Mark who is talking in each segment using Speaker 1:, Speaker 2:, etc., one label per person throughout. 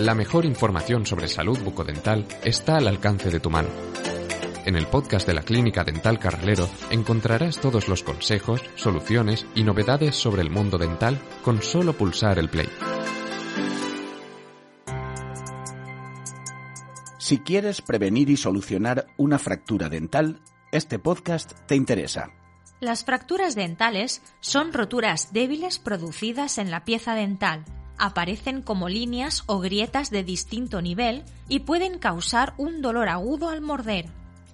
Speaker 1: La mejor información sobre salud bucodental está al alcance de tu mano. En el podcast de la Clínica Dental Carrilero encontrarás todos los consejos, soluciones y novedades sobre el mundo dental con solo pulsar el play.
Speaker 2: Si quieres prevenir y solucionar una fractura dental, este podcast te interesa.
Speaker 3: Las fracturas dentales son roturas débiles producidas en la pieza dental aparecen como líneas o grietas de distinto nivel y pueden causar un dolor agudo al morder.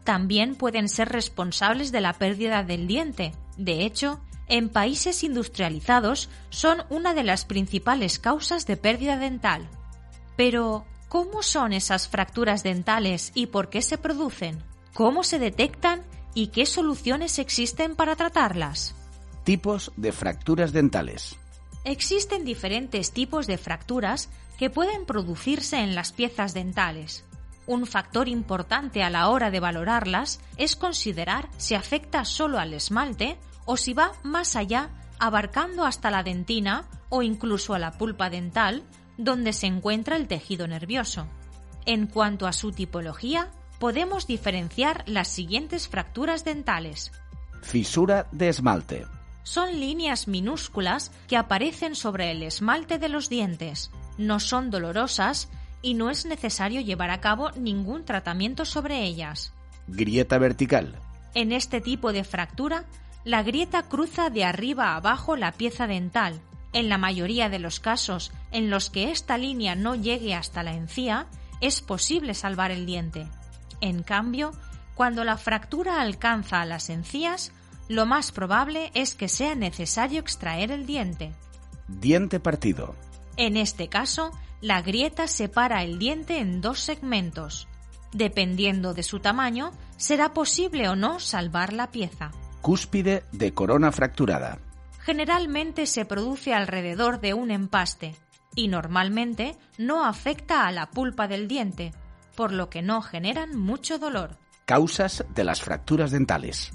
Speaker 3: También pueden ser responsables de la pérdida del diente. De hecho, en países industrializados son una de las principales causas de pérdida dental. Pero, ¿cómo son esas fracturas dentales y por qué se producen? ¿Cómo se detectan y qué soluciones existen para tratarlas?
Speaker 2: Tipos de fracturas dentales.
Speaker 3: Existen diferentes tipos de fracturas que pueden producirse en las piezas dentales. Un factor importante a la hora de valorarlas es considerar si afecta solo al esmalte o si va más allá, abarcando hasta la dentina o incluso a la pulpa dental, donde se encuentra el tejido nervioso. En cuanto a su tipología, podemos diferenciar las siguientes fracturas dentales.
Speaker 2: Fisura de esmalte
Speaker 3: son líneas minúsculas que aparecen sobre el esmalte de los dientes. No son dolorosas y no es necesario llevar a cabo ningún tratamiento sobre ellas.
Speaker 2: Grieta vertical.
Speaker 3: En este tipo de fractura, la grieta cruza de arriba a abajo la pieza dental. En la mayoría de los casos en los que esta línea no llegue hasta la encía, es posible salvar el diente. En cambio, cuando la fractura alcanza a las encías, lo más probable es que sea necesario extraer el diente.
Speaker 2: Diente partido.
Speaker 3: En este caso, la grieta separa el diente en dos segmentos. Dependiendo de su tamaño, será posible o no salvar la pieza.
Speaker 2: Cúspide de corona fracturada.
Speaker 3: Generalmente se produce alrededor de un empaste y normalmente no afecta a la pulpa del diente, por lo que no generan mucho dolor.
Speaker 2: Causas de las fracturas dentales.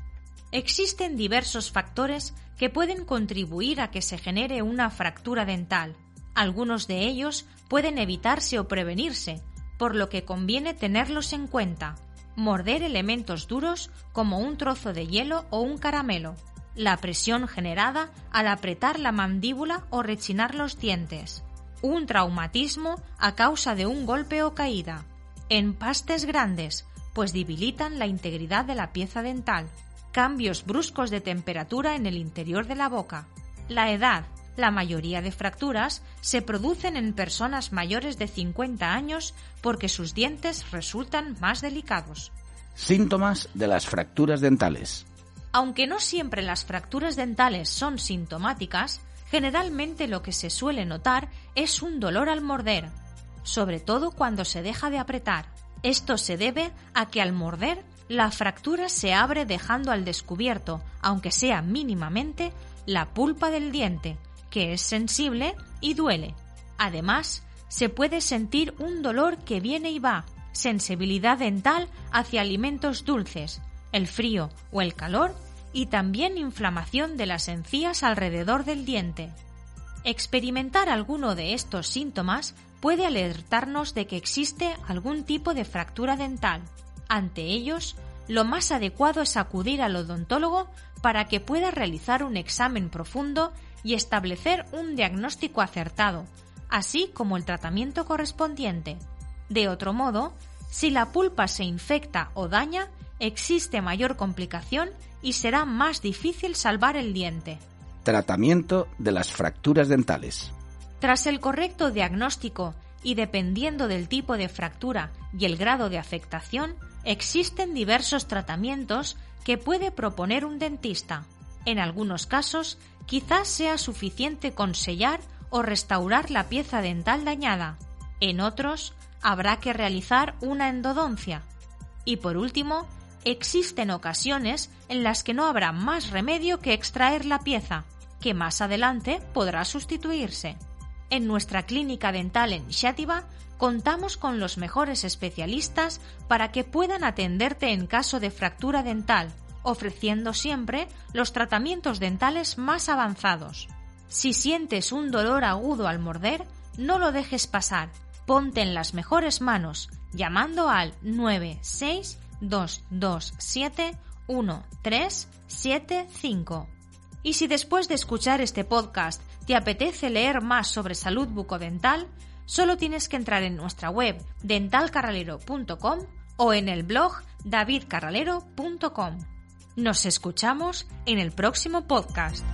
Speaker 3: Existen diversos factores que pueden contribuir a que se genere una fractura dental. Algunos de ellos pueden evitarse o prevenirse, por lo que conviene tenerlos en cuenta. Morder elementos duros como un trozo de hielo o un caramelo. La presión generada al apretar la mandíbula o rechinar los dientes. Un traumatismo a causa de un golpe o caída. Empastes grandes, pues debilitan la integridad de la pieza dental cambios bruscos de temperatura en el interior de la boca. La edad. La mayoría de fracturas se producen en personas mayores de 50 años porque sus dientes resultan más delicados.
Speaker 2: Síntomas de las fracturas dentales.
Speaker 3: Aunque no siempre las fracturas dentales son sintomáticas, generalmente lo que se suele notar es un dolor al morder, sobre todo cuando se deja de apretar. Esto se debe a que al morder la fractura se abre dejando al descubierto, aunque sea mínimamente, la pulpa del diente, que es sensible y duele. Además, se puede sentir un dolor que viene y va, sensibilidad dental hacia alimentos dulces, el frío o el calor y también inflamación de las encías alrededor del diente. Experimentar alguno de estos síntomas puede alertarnos de que existe algún tipo de fractura dental. Ante ellos, lo más adecuado es acudir al odontólogo para que pueda realizar un examen profundo y establecer un diagnóstico acertado, así como el tratamiento correspondiente. De otro modo, si la pulpa se infecta o daña, existe mayor complicación y será más difícil salvar el diente.
Speaker 2: Tratamiento de las fracturas dentales.
Speaker 3: Tras el correcto diagnóstico y dependiendo del tipo de fractura y el grado de afectación, existen diversos tratamientos que puede proponer un dentista. En algunos casos, quizás sea suficiente con sellar o restaurar la pieza dental dañada. En otros, habrá que realizar una endodoncia. Y por último, existen ocasiones en las que no habrá más remedio que extraer la pieza, que más adelante podrá sustituirse. En nuestra clínica dental en Shatiba contamos con los mejores especialistas para que puedan atenderte en caso de fractura dental, ofreciendo siempre los tratamientos dentales más avanzados. Si sientes un dolor agudo al morder, no lo dejes pasar. Ponte en las mejores manos llamando al 962271375. Y si después de escuchar este podcast te apetece leer más sobre salud bucodental, solo tienes que entrar en nuestra web dentalcarralero.com o en el blog davidcarralero.com. Nos escuchamos en el próximo podcast.